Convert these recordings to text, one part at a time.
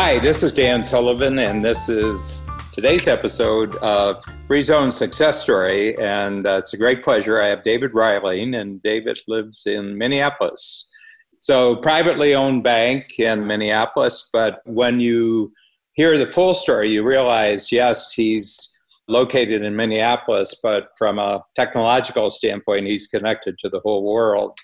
Hi, this is Dan Sullivan, and this is today's episode of Free Zone Success Story. And uh, it's a great pleasure. I have David Reiling, and David lives in Minneapolis. So, privately owned bank in Minneapolis, but when you hear the full story, you realize yes, he's located in Minneapolis, but from a technological standpoint, he's connected to the whole world.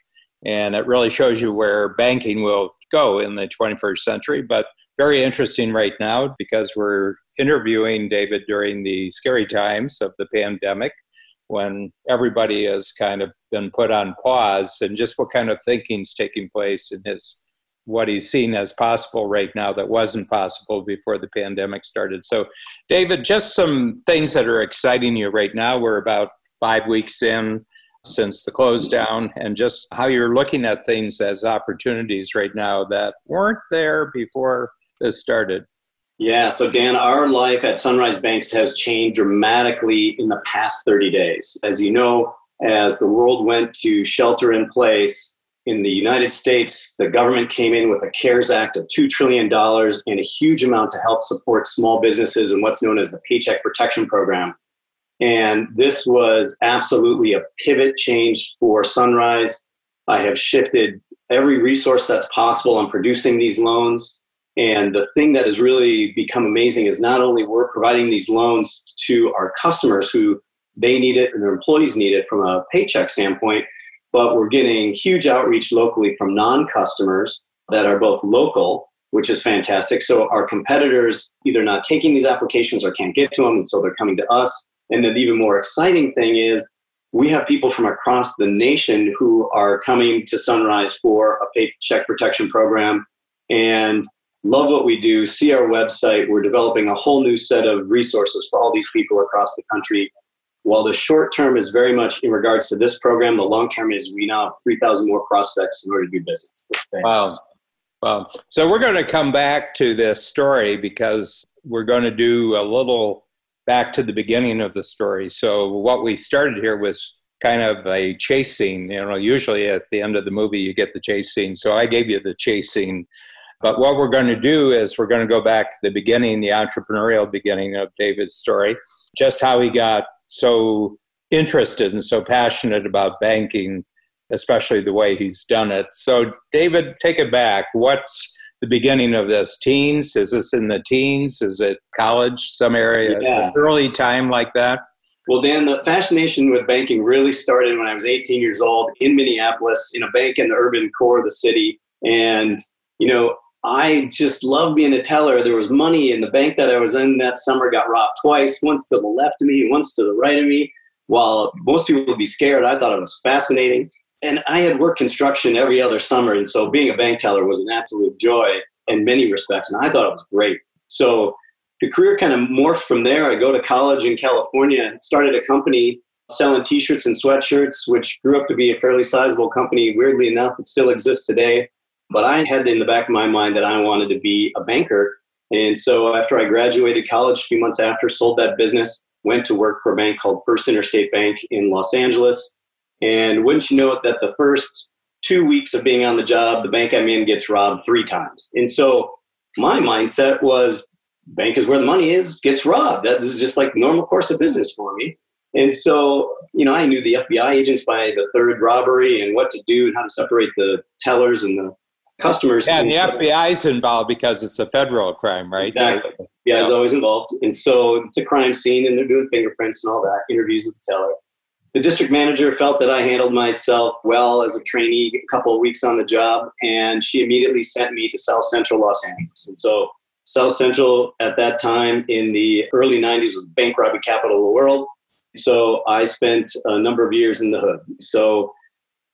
And it really shows you where banking will go in the 21st century. But very interesting right now because we're interviewing David during the scary times of the pandemic when everybody has kind of been put on pause and just what kind of thinking's taking place in his what he's seen as possible right now that wasn't possible before the pandemic started. So, David, just some things that are exciting you right now. We're about five weeks in since the close down, and just how you're looking at things as opportunities right now that weren't there before this started? Yeah, so Dan, our life at Sunrise Banks has changed dramatically in the past 30 days. As you know, as the world went to shelter in place in the United States, the government came in with a CARES Act of $2 trillion and a huge amount to help support small businesses and what's known as the Paycheck Protection Program. And this was absolutely a pivot change for Sunrise. I have shifted every resource that's possible on producing these loans and the thing that has really become amazing is not only we're providing these loans to our customers who they need it and their employees need it from a paycheck standpoint, but we're getting huge outreach locally from non customers that are both local, which is fantastic. So our competitors either not taking these applications or can't get to them, and so they're coming to us. And the even more exciting thing is we have people from across the nation who are coming to Sunrise for a paycheck protection program. And love what we do, see our website. We're developing a whole new set of resources for all these people across the country. While the short term is very much in regards to this program, the long term is we now have 3,000 more prospects in order to do business. Wow. Wow. So we're going to come back to this story because we're going to do a little back to the beginning of the story. So what we started here was kind of a chase scene. You know, usually at the end of the movie you get the chase scene. So I gave you the chase scene but what we're going to do is we're going to go back to the beginning, the entrepreneurial beginning of David's story, just how he got so interested and so passionate about banking, especially the way he's done it. So, David, take it back. What's the beginning of this? Teens? Is this in the teens? Is it college, some area, yeah. early time like that? Well, Dan, the fascination with banking really started when I was 18 years old in Minneapolis in a bank in the urban core of the city. And, you know, I just loved being a teller. There was money in the bank that I was in that summer got robbed twice, once to the left of me, once to the right of me. While most people would be scared, I thought it was fascinating. And I had worked construction every other summer. And so being a bank teller was an absolute joy in many respects. And I thought it was great. So the career kind of morphed from there. I go to college in California, started a company selling t shirts and sweatshirts, which grew up to be a fairly sizable company. Weirdly enough, it still exists today. But I had in the back of my mind that I wanted to be a banker. And so after I graduated college, a few months after, sold that business, went to work for a bank called First Interstate Bank in Los Angeles. And wouldn't you know it, that the first two weeks of being on the job, the bank I'm in gets robbed three times. And so my mindset was bank is where the money is, gets robbed. That is just like normal course of business for me. And so, you know, I knew the FBI agents by the third robbery and what to do and how to separate the tellers and the customers. Yeah, and the so, FBI is involved because it's a federal crime, right? Exactly. Yeah, yeah, always involved. And so it's a crime scene and they're doing fingerprints and all that, interviews with the teller. The district manager felt that I handled myself well as a trainee, a couple of weeks on the job, and she immediately sent me to South Central Los Angeles. And so South Central at that time in the early 90s was the bank robbery capital of the world. So I spent a number of years in the hood. So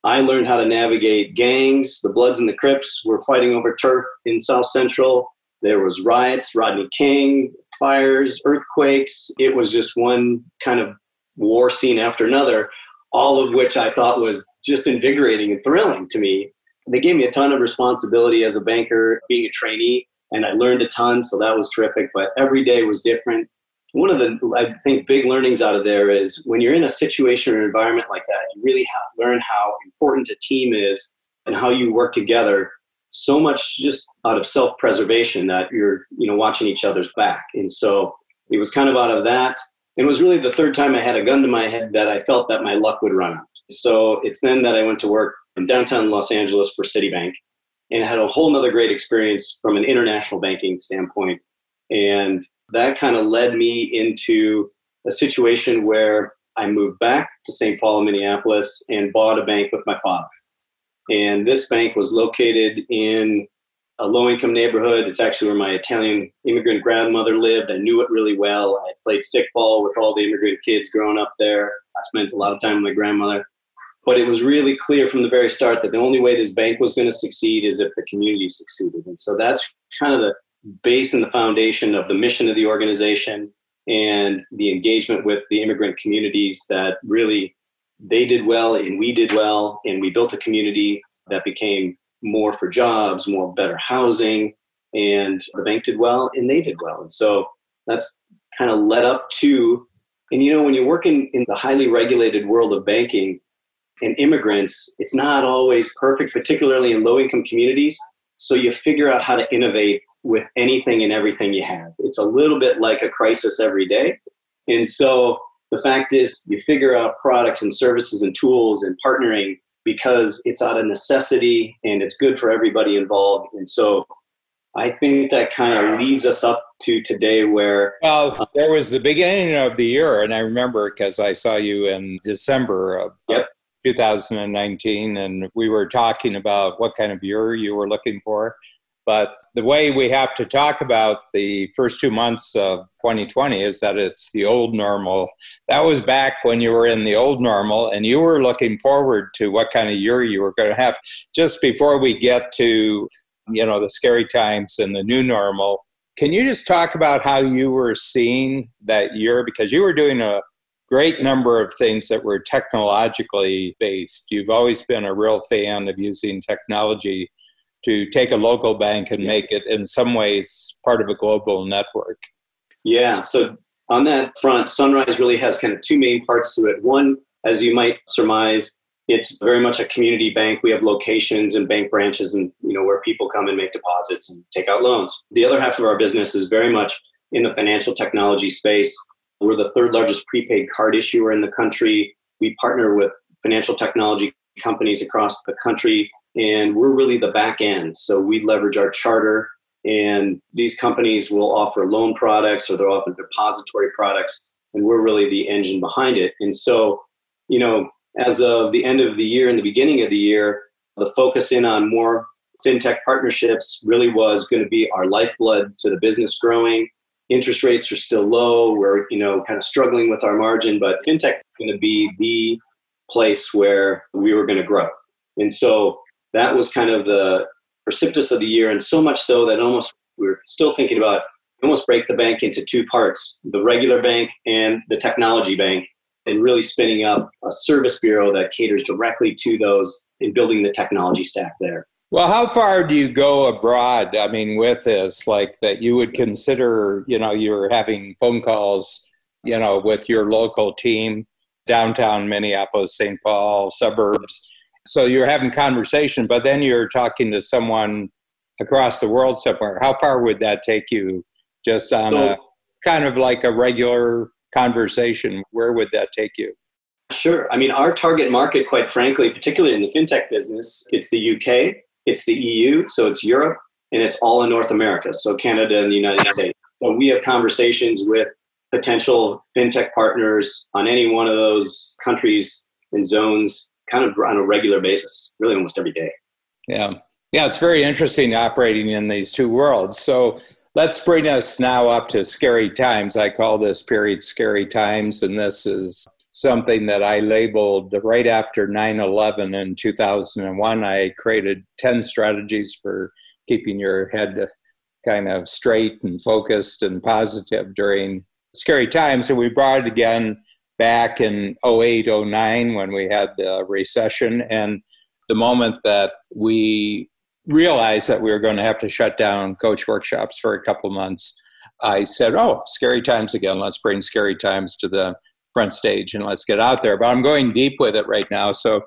I learned how to navigate gangs. The Bloods and the Crips were fighting over turf in South Central. There was riots, Rodney King, fires, earthquakes. It was just one kind of war scene after another, all of which I thought was just invigorating and thrilling to me. They gave me a ton of responsibility as a banker, being a trainee, and I learned a ton, so that was terrific. But every day was different one of the I think big learnings out of there is when you're in a situation or environment like that, you really have to learn how important a team is and how you work together. so much just out of self-preservation that you're you know watching each other's back. And so it was kind of out of that. And it was really the third time i had a gun to my head that i felt that my luck would run out. So it's then that i went to work in downtown los angeles for citibank and had a whole nother great experience from an international banking standpoint and that kind of led me into a situation where i moved back to st paul minneapolis and bought a bank with my father and this bank was located in a low income neighborhood. It's actually where my Italian immigrant grandmother lived. I knew it really well. I played stickball with all the immigrant kids growing up there. I spent a lot of time with my grandmother. But it was really clear from the very start that the only way this bank was going to succeed is if the community succeeded. And so that's kind of the base and the foundation of the mission of the organization and the engagement with the immigrant communities that really they did well and we did well and we built a community that became more for jobs more better housing and the bank did well and they did well. And so that's kind of led up to and you know when you're working in the highly regulated world of banking and immigrants it's not always perfect particularly in low income communities. So you figure out how to innovate with anything and everything you have it's a little bit like a crisis every day and so the fact is, you figure out products and services and tools and partnering because it's out of necessity and it's good for everybody involved. And so I think that kind of leads us up to today where. Well, uh, there was the beginning of the year, and I remember because I saw you in December of yep. 2019, and we were talking about what kind of year you were looking for. But the way we have to talk about the first two months of 2020 is that it's the old normal. That was back when you were in the old normal and you were looking forward to what kind of year you were going to have. Just before we get to, you know, the scary times and the new normal, can you just talk about how you were seeing that year? Because you were doing a great number of things that were technologically based. You've always been a real fan of using technology to take a local bank and make it in some ways part of a global network. Yeah, so on that front, Sunrise really has kind of two main parts to it. One, as you might surmise, it's very much a community bank. We have locations and bank branches and you know where people come and make deposits and take out loans. The other half of our business is very much in the financial technology space. We're the third largest prepaid card issuer in the country. We partner with financial technology companies across the country and we're really the back end. So we leverage our charter, and these companies will offer loan products or they'll offer depository products, and we're really the engine behind it. And so, you know, as of the end of the year and the beginning of the year, the focus in on more fintech partnerships really was going to be our lifeblood to the business growing. Interest rates are still low. We're, you know, kind of struggling with our margin, but fintech is going to be the place where we were going to grow. And so that was kind of the precipitous of the year, and so much so that almost we are still thinking about almost break the bank into two parts the regular bank and the technology bank and really spinning up a service bureau that caters directly to those and building the technology stack there. Well how far do you go abroad i mean with this? Like that you would consider you know you're having phone calls you know with your local team downtown minneapolis st paul suburbs so you're having conversation, but then you're talking to someone across the world somewhere. How far would that take you just on so, a kind of like a regular conversation? Where would that take you? Sure. I mean, our target market, quite frankly, particularly in the fintech business, it's the UK, it's the EU, so it's Europe, and it's all in North America, so Canada and the United States. So we have conversations with potential fintech partners on any one of those countries and zones kind of on a regular basis, really almost every day. Yeah. Yeah, it's very interesting operating in these two worlds. So let's bring us now up to scary times. I call this period scary times, and this is something that I labeled right after 9 11 in 2001. I created 10 strategies for keeping your head kind of straight and focused and positive during scary times. And we brought it again back in 08, 09 when we had the recession. And the moment that we realized that we were going to have to shut down coach workshops for a couple months, I said, Oh, scary times again. Let's bring scary times to the front stage and let's get out there. But I'm going deep with it right now. So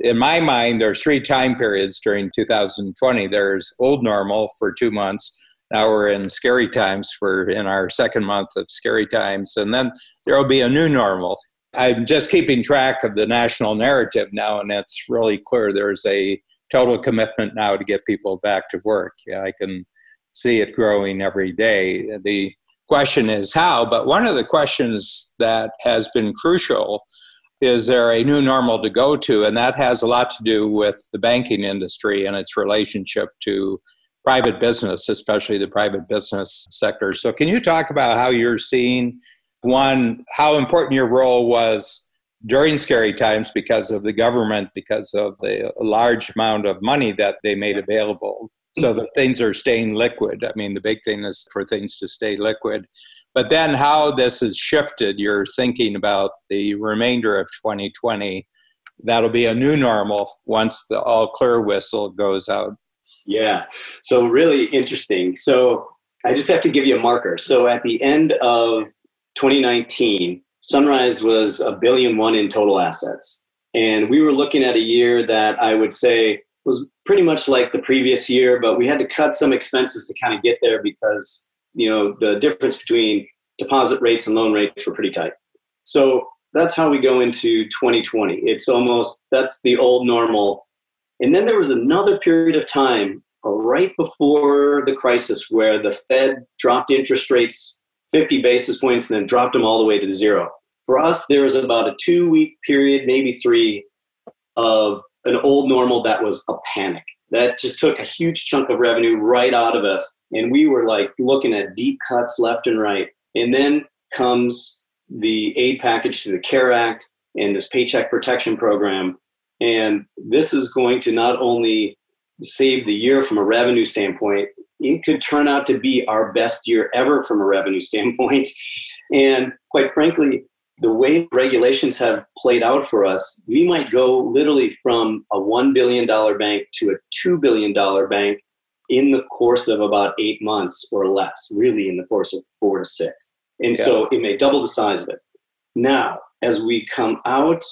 in my mind, there's three time periods during 2020. There's old normal for two months. Now we're in scary times for in our second month of scary times, and then there will be a new normal. I'm just keeping track of the national narrative now, and it's really clear there's a total commitment now to get people back to work. Yeah, I can see it growing every day. The question is how, but one of the questions that has been crucial is there a new normal to go to? And that has a lot to do with the banking industry and its relationship to private business, especially the private business sector. So, can you talk about how you're seeing one, how important your role was during scary times because of the government, because of the large amount of money that they made available? So that things are staying liquid. I mean, the big thing is for things to stay liquid. But then how this has shifted your thinking about the remainder of 2020, that'll be a new normal once the all clear whistle goes out. Yeah. So really interesting. So I just have to give you a marker. So at the end of 2019, Sunrise was a billion one in total assets. And we were looking at a year that I would say was pretty much like the previous year, but we had to cut some expenses to kind of get there because you know, the difference between deposit rates and loan rates were pretty tight. So that's how we go into 2020. It's almost that's the old normal. And then there was another period of time uh, right before the crisis where the Fed dropped interest rates 50 basis points and then dropped them all the way to zero. For us, there was about a two week period, maybe three, of an old normal that was a panic. That just took a huge chunk of revenue right out of us and we were like looking at deep cuts left and right. And then comes the aid package to the CARE Act and this Paycheck Protection Program. And this is going to not only save the year from a revenue standpoint, it could turn out to be our best year ever from a revenue standpoint. And quite frankly, the way regulations have played out for us, we might go literally from a $1 billion bank to a $2 billion bank in the course of about eight months or less, really in the course of four to six. And yeah. so it may double the size of it. Now, as we come out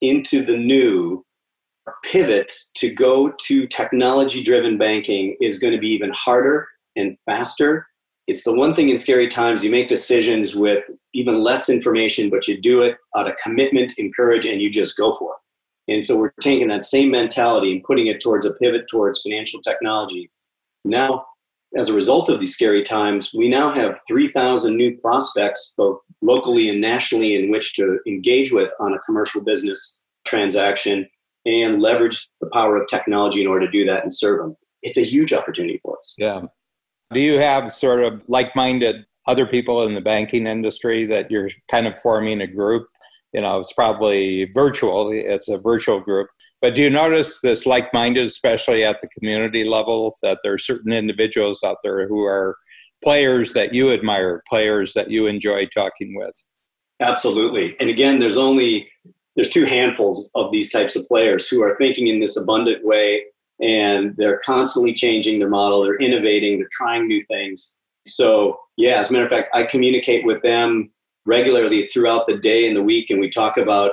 into the new, pivot to go to technology driven banking is going to be even harder and faster. It's the one thing in scary times you make decisions with even less information, but you do it out of commitment, encourage, and you just go for it. And so we're taking that same mentality and putting it towards a pivot towards financial technology now, as a result of these scary times, we now have 3,000 new prospects, both locally and nationally, in which to engage with on a commercial business transaction and leverage the power of technology in order to do that and serve them. It's a huge opportunity for us. Yeah. Do you have sort of like minded other people in the banking industry that you're kind of forming a group? You know, it's probably virtual, it's a virtual group but do you notice this like minded, especially at the community level, that there are certain individuals out there who are players that you admire, players that you enjoy talking with? Absolutely. And again, there's only there's two handfuls of these types of players who are thinking in this abundant way and they're constantly changing their model, they're innovating, they're trying new things. So, yeah, as a matter of fact, I communicate with them regularly throughout the day and the week and we talk about,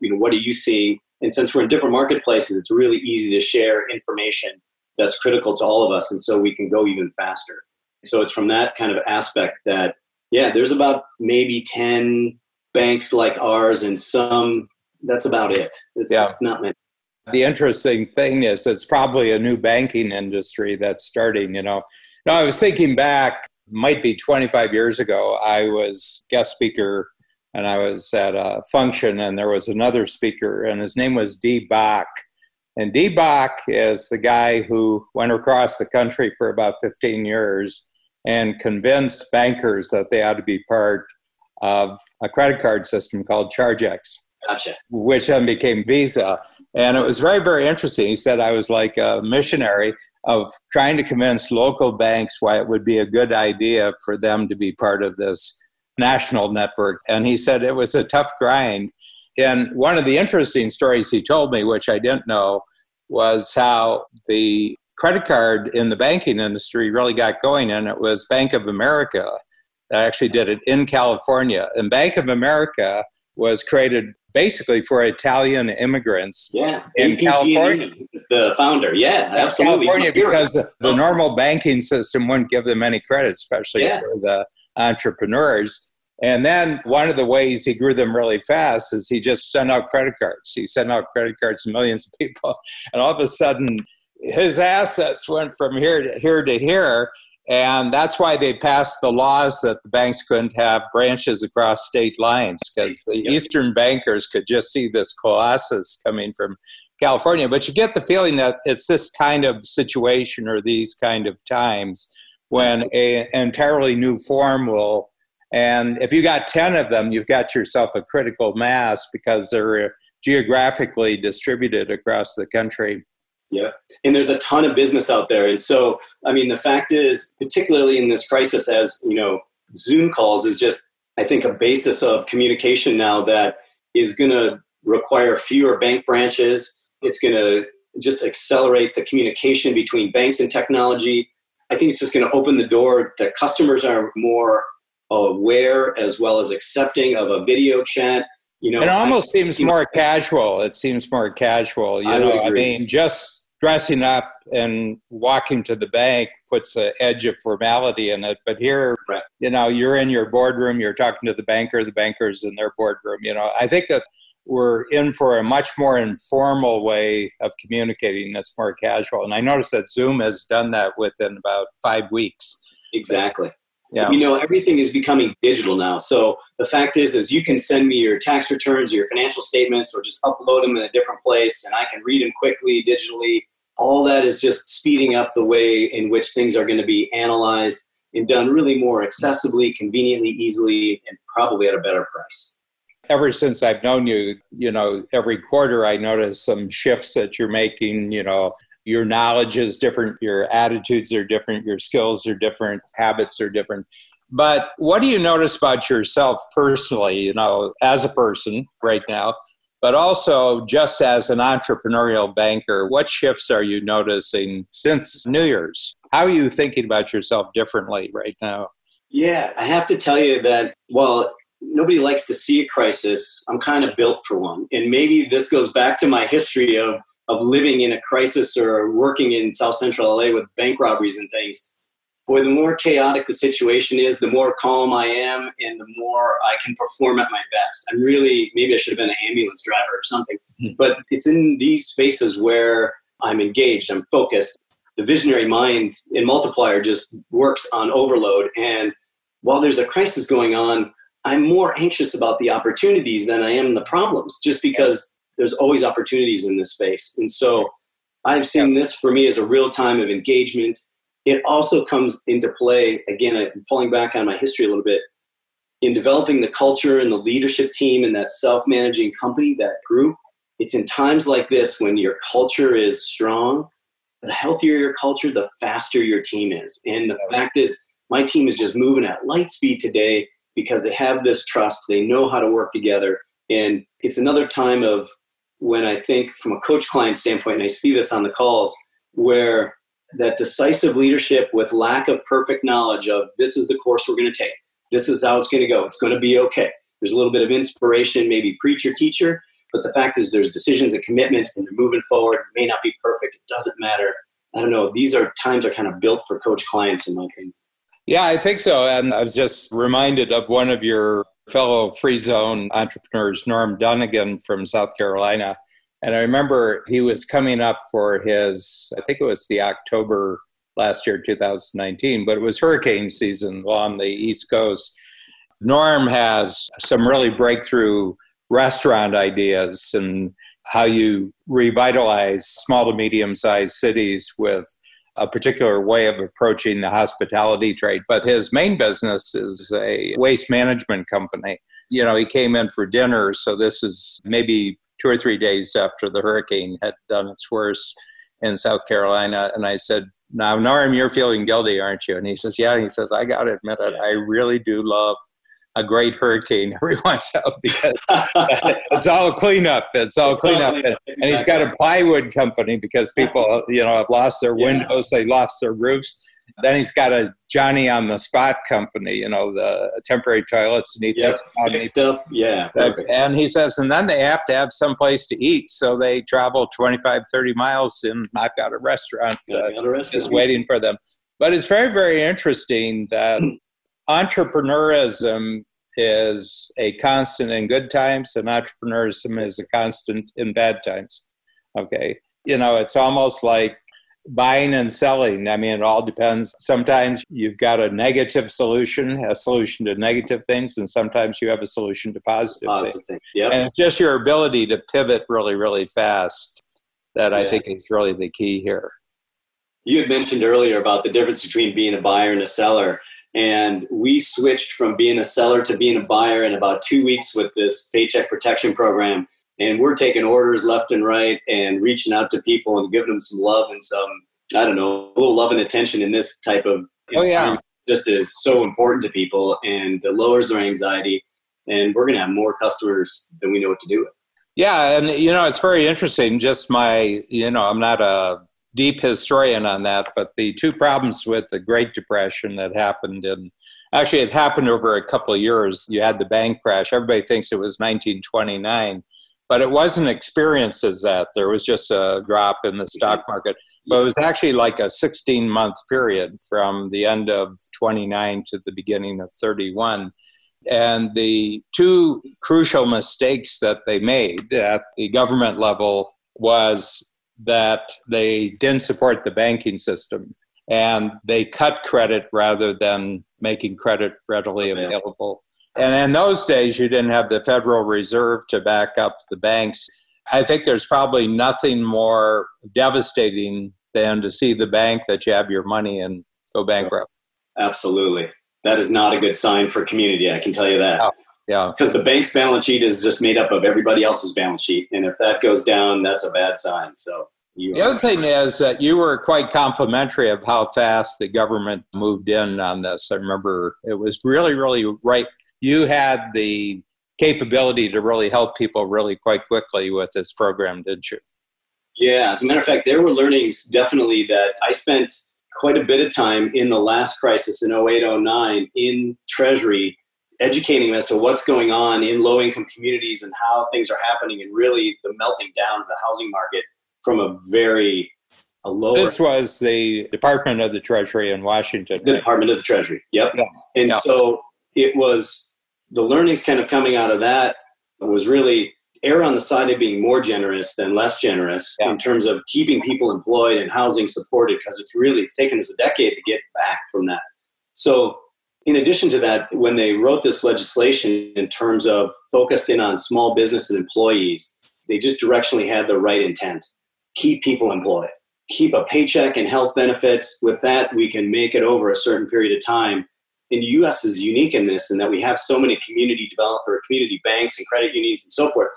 you know, what are you seeing? And since we're in different marketplaces, it's really easy to share information that's critical to all of us. And so we can go even faster. So it's from that kind of aspect that, yeah, there's about maybe 10 banks like ours and some, that's about it. It's yeah. not many. The interesting thing is it's probably a new banking industry that's starting, you know. Now, I was thinking back, might be 25 years ago, I was guest speaker and I was at a function, and there was another speaker, and his name was Dee Hock. And Dee Hock is the guy who went across the country for about 15 years and convinced bankers that they ought to be part of a credit card system called ChargeX, gotcha. which then became Visa. And it was very, very interesting. He said I was like a missionary of trying to convince local banks why it would be a good idea for them to be part of this national network. And he said it was a tough grind. And one of the interesting stories he told me, which I didn't know, was how the credit card in the banking industry really got going. And it was Bank of America that actually did it in California. And Bank of America was created basically for Italian immigrants. Yeah, in California. Is the founder. Yeah, absolutely. California, because the, the, normal banking system wouldn't give them any credit, especially yeah. for the entrepreneurs. And then one of the ways he grew them really fast is he just sent out credit cards. He sent out credit cards to millions of people, and all of a sudden, his assets went from here to here to here and that's why they passed the laws that the banks couldn't have branches across state lines because the Eastern bankers could just see this colossus coming from California. But you get the feeling that it's this kind of situation or these kind of times when a, an entirely new form will. And if you got 10 of them, you've got yourself a critical mass because they're geographically distributed across the country. Yeah. And there's a ton of business out there. And so, I mean, the fact is, particularly in this crisis, as you know, Zoom calls is just, I think, a basis of communication now that is going to require fewer bank branches. It's going to just accelerate the communication between banks and technology. I think it's just going to open the door that customers are more aware as well as accepting of a video chat you know, it almost I, seems more casual. It seems more casual. You I know, I mean, just dressing up and walking to the bank puts an edge of formality in it. But here, right. you know, you're in your boardroom, you're talking to the banker, the banker's in their boardroom. You know, I think that we're in for a much more informal way of communicating that's more casual. And I noticed that Zoom has done that within about five weeks. Exactly. Yeah. You know, everything is becoming digital now. So the fact is, is you can send me your tax returns, or your financial statements, or just upload them in a different place, and I can read them quickly digitally. All that is just speeding up the way in which things are going to be analyzed and done really more accessibly, conveniently, easily, and probably at a better price. Ever since I've known you, you know, every quarter I notice some shifts that you're making, you know, your knowledge is different, your attitudes are different, your skills are different, habits are different. But what do you notice about yourself personally, you know, as a person right now, but also just as an entrepreneurial banker? What shifts are you noticing since New Year's? How are you thinking about yourself differently right now? Yeah, I have to tell you that, well, nobody likes to see a crisis. I'm kind of built for one. And maybe this goes back to my history of of living in a crisis or working in South Central LA with bank robberies and things, boy, the more chaotic the situation is, the more calm I am, and the more I can perform at my best. I'm really, maybe I should have been an ambulance driver or something, mm-hmm. but it's in these spaces where I'm engaged, I'm focused. The visionary mind in multiplier just works on overload. And while there's a crisis going on, I'm more anxious about the opportunities than I am the problems, just because there's always opportunities in this space. And so I've seen this for me as a real time of engagement. It also comes into play, again, I'm falling back on my history a little bit, in developing the culture and the leadership team and that self managing company, that group. It's in times like this when your culture is strong, the healthier your culture, the faster your team is. And the fact is, my team is just moving at light speed today because they have this trust, they know how to work together. And it's another time of when I think from a coach client standpoint, and I see this on the calls, where that decisive leadership with lack of perfect knowledge of this is the course we're going to take, this is how it's going to go, it's going to be okay. There's a little bit of inspiration, maybe preacher, teacher, but the fact is there's decisions and commitments and they're moving forward. It may not be perfect, it doesn't matter. I don't know. These are times are kind of built for coach clients, in my opinion. Yeah, I think so. And I was just reminded of one of your fellow free zone entrepreneurs, Norm Dunnigan from South Carolina. And I remember he was coming up for his, I think it was the October last year, 2019, but it was hurricane season along the East Coast. Norm has some really breakthrough restaurant ideas and how you revitalize small to medium sized cities with a particular way of approaching the hospitality trade. But his main business is a waste management company. You know, he came in for dinner, so this is maybe two or three days after the hurricane had done its worst in South Carolina. And I said, Now, Norm, you're feeling guilty, aren't you? And he says, Yeah. And he says, I got to admit it, I really do love a great hurricane every once in a while because it's all cleanup. It's all it's cleanup. All clean and, and, he's got a plywood company because people, you know, have lost their windows, yeah. they lost their roofs. Then he's got a Johnny on the spot company, you know, the temporary toilets, and he Yep, takes them out and stuff. Yeah. And he says, and then they have to have some place to eat. So they travel 25, 30 miles and I've got a restaurant uh, the other rest just is waiting for them. But it's very, very interesting that entrepreneurism is a constant in good times and entrepreneurism is a constant in bad times. Okay. You know, it's almost like buying and selling. I mean, it all depends. Sometimes you've got a negative solution, a solution to negative things, and sometimes you have a solution to positive things. positive. Yep. And it's just your ability to pivot really, really fast that I think is really the key here. You had mentioned earlier about the difference between being a buyer and a seller. And we switched from being a seller to being a buyer in about two weeks with this paycheck protection program. And we're taking orders left and right and reaching out to people and giving them some love and some, I don't know, a little love and attention in this type of Oh, yeah. just is so important to people and it lowers their anxiety. And we're going to have more customers than we know what to do with. Yeah, and you know, it's very interesting. Just my, you know, I'm not a deep historian on that, but the two problems with the Great Depression that happened in actually it happened over a couple of years. You had the bank crash. Everybody thinks it was 1929, but it wasn't experienced as that. There was just a drop in the stock market. But it was actually like a 16 month period from the end of 29 to the beginning of 31. And the two crucial mistakes that they made at the government level was that they didn't support the banking system and they cut credit rather than making credit readily available. And in those days, you didn't have the Federal Reserve to back up the banks. I think there's probably nothing more devastating than to see the bank that you have your money and go bankrupt. Absolutely. That is not a good sign for community. I can tell you that. No. Yeah. because the bank's balance sheet is just made up of everybody else's balance sheet, and if that goes down, that's a bad sign. So you The other thing is that you were quite complimentary of how fast the government moved in on this. I remember it was really, really right. You had the capability to really help people really quite quickly with this program, didn't you? yeah. As a matter of fact, there were learnings definitely that I spent quite a bit of time in the last crisis in 08, 09 in Treasury, educating as to what's going on in low income communities and how things are happening, and really the melting down of the housing market from a very a lower This was the Department of the Treasury in Washington. the Department of the Treasury. Yep. Yeah. And Yeah. so it was the learnings kind of coming out of that was really err on the side of being more generous than less generous Yeah. in terms of keeping people employed and housing supported because it's really it's taken us a decade to get back from that. So in addition to that, when they wrote this legislation in terms of focused in on small business and employees, they just directionally had the right intent. Keep people employed keep a paycheck and health benefits. With that, we can make it over a certain period of time. And the U.S. is unique in this, in that we have so many community developer, community banks, and credit unions, and so forth.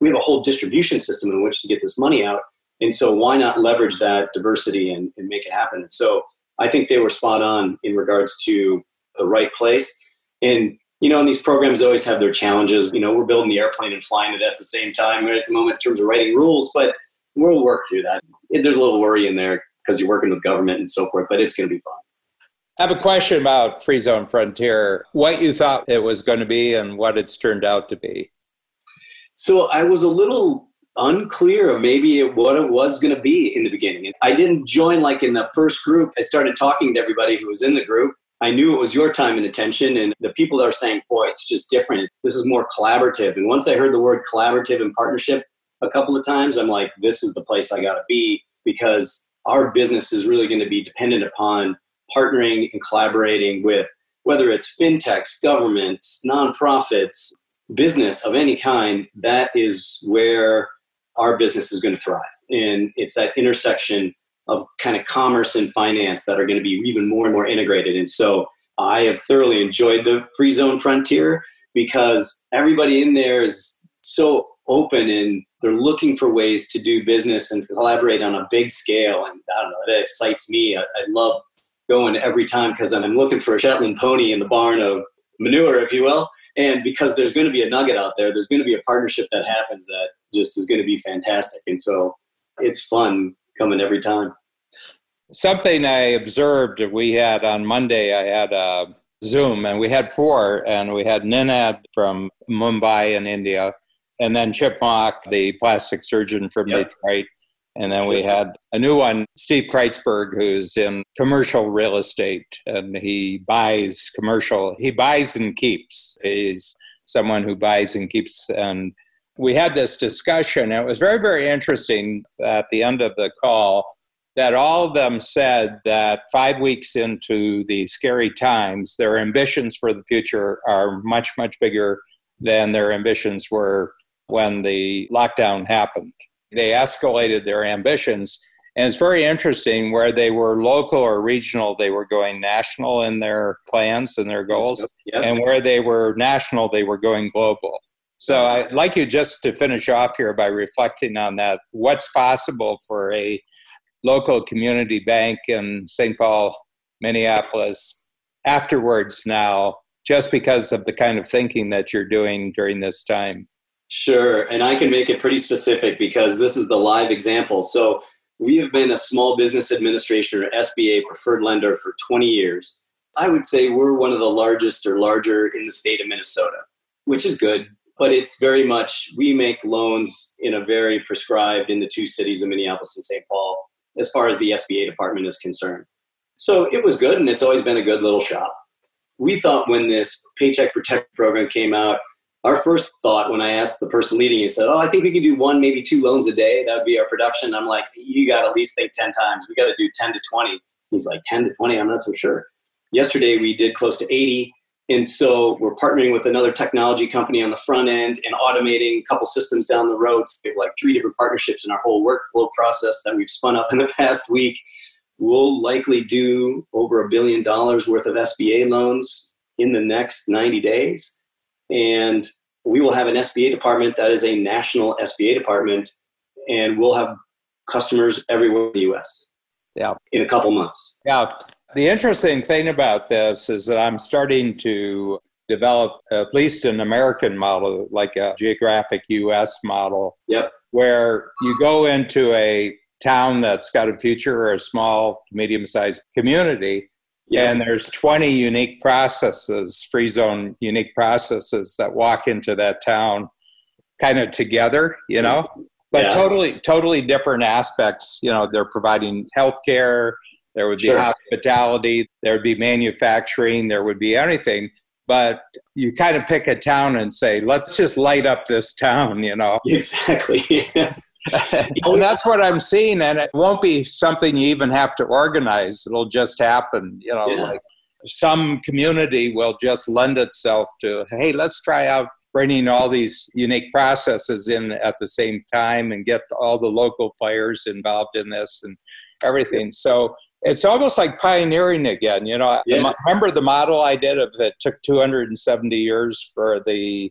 We have a whole distribution system in which to get this money out. And so, why not leverage that diversity and, and make it happen? And so, I think they were spot on in regards to the right place. And you know, and these programs always have their challenges. You know, we're building the airplane and flying it at the same time at the moment in terms of writing rules, but we'll work through that. There's a little worry in there because you're working with government and so forth, but it's going to be fun. I have a question about Free Zone Frontier. What you thought it was going to be and what it's turned out to be. So I was a little unclear of maybe what it was going to be in the beginning. I didn't join like in the first group. I started talking to everybody who was in the group. I knew it was your time and attention, and the people that are saying, "Boy, it's just different. This is more collaborative." And once I heard the word collaborative and partnership a couple of times, I'm like, "This is the place I got to be," because our business is really going to be dependent upon partnering and collaborating with whether it's fintechs, governments, nonprofits, business of any kind. That is where our business is going to thrive. And it's that intersection of kind of commerce and finance that are going to be even more and more integrated. And so I have thoroughly enjoyed the free zone frontier because everybody in there is so open and they're looking for ways to do business and collaborate on a big scale. And I don't know, it excites me. I, I love going every time because I'm looking for a Shetland pony in the barn of manure, if you will. And because there's going to be a nugget out there, there's going to be a partnership that happens that just is going to be fantastic. And so it's fun coming every time. something I observed we had on Monday, I had a Zoom and we had four, and we had Ninad from Mumbai in India, and then Chip Mauch, the plastic surgeon from yep. Detroit. And then we had a new one, Steve Kreitzberg, who's in commercial real estate and he buys commercial, he buys and keeps. He's someone who buys and keeps. And we had this discussion. And it was very, very interesting at the end of the call that all of them said that five weeks into the scary times, their ambitions for the future are much, much bigger than their ambitions were when the lockdown happened. They escalated their ambitions. And it's very interesting where they were local or regional, they were going national in their plans and their goals. Yep. And where they were national, they were going global. So I'd like you just to finish off here by reflecting on that. What's possible for a local community bank in St. Paul, Minneapolis afterwards now, just because of the kind of thinking that you're doing during this time? Sure. And I can make it pretty specific because this is the live example. So we have been a small business administration or SBA preferred lender for 20 years. I would say we're one of the largest or larger in the state of Minnesota, which is good. But it's very much, we make loans in a very prescribed in the two cities of Minneapolis and St. Paul as far as the SBA department is concerned. So it was good, and it's always been a good little shop. We thought when this Paycheck Protect program came out, our first thought when I asked the person leading it said, Oh, I think we could do one, maybe two loans a day. That would be our production. I'm like, You got to at least think 10 times. We got to do 10 to 20. He's like, 10 to 20? I'm not so sure. Yesterday, we did close to 80. And so we're partnering with another technology company on the front end and automating a couple systems down the road. So we have like three different partnerships in our whole workflow process that we've spun up in the past week. We'll likely do over a billion dollars worth of SBA loans in the next 90 days. And we will have an SBA department that is a national SBA department, and we'll have customers everywhere in the US. Yeah. In a couple months. Yeah. The interesting thing about this is that I'm starting to develop at least an American model, like a geographic US model, yep. where you go into a town that's got a future or a small, medium sized community. Yep. And there's 20 unique processes, free zone unique processes that walk into that town kind of together, you know, but yeah. totally, totally different aspects. You know, they're providing healthcare, there would be sure. hospitality, there would be manufacturing, there would be anything. But you kind of pick a town and say, let's just light up this town, you know? Exactly. and that's what I'm seeing. And it won't be something you even have to organize, it'll just happen, you know, yeah. like some community will just lend itself to, hey, let's try out bringing all these unique processes in at the same time and get all the local players involved in this and everything. So it's almost like pioneering again. You know, yeah. remember the model I did of it took 270 years for the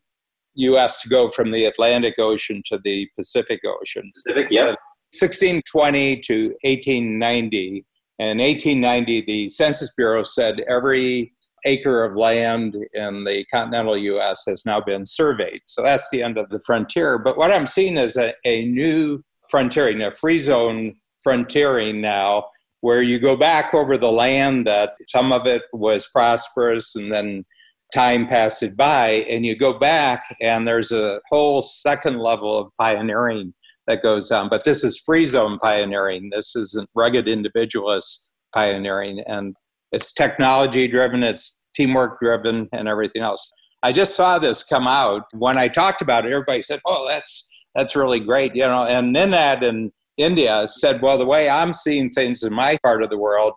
U.S. to go from the Atlantic Ocean to the Pacific Ocean. Pacific, yeah. 1620 to 1890. And 1890, the Census Bureau said every acre of land in the continental U.S. has now been surveyed. So that's the end of the frontier. But what I'm seeing is a, a new frontiering, a free zone frontiering now where you go back over the land that some of it was prosperous and then time passed it by and you go back and there's a whole second level of pioneering that goes on. But this is free zone pioneering. This isn't rugged individualist pioneering. And it's technology driven it's teamwork driven and everything else. I just saw this come out. When i talked about it everybody said oh that's that's really great you know. And Ninad and India said, Well, the way I'm seeing things in my part of the world,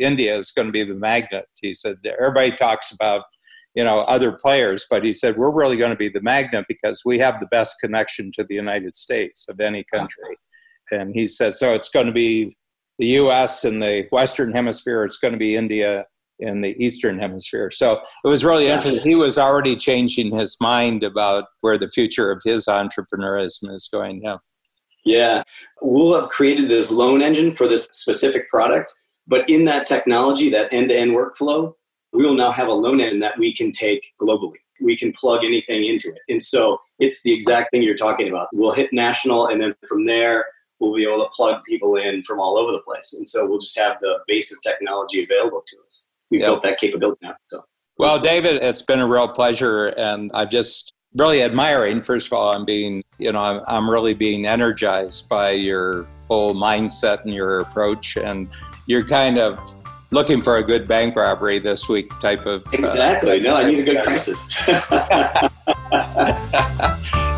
India is going to be the magnet. He said, Everybody talks about you know other players but he said we're really going to be the magnet because we have the best connection to the united states of any country. And he said so it's going to be the us in the western hemisphere it's going to be india in the eastern hemisphere. So it was really interesting. He was already changing his mind about where the future of his entrepreneurism is going yeah yeah, we'll have created this loan engine for this specific product, but in that technology, that end to end workflow, we will now have a loan engine that we can take globally. We can plug anything into it. And so it's the exact thing you're talking about. We'll hit national, and then from there, we'll be able to plug people in from all over the place. And so we'll just have the base of technology available to us. We've yep. built that capability now. So. Well, David, it's been a real pleasure, and I've just really admiring. First of all, I'm being, you know, I'm, I'm really being energized by your whole mindset and your approach, and you're kind of looking for a good bank robbery this week type of. Uh, exactly. Uh, no, I need a good crisis.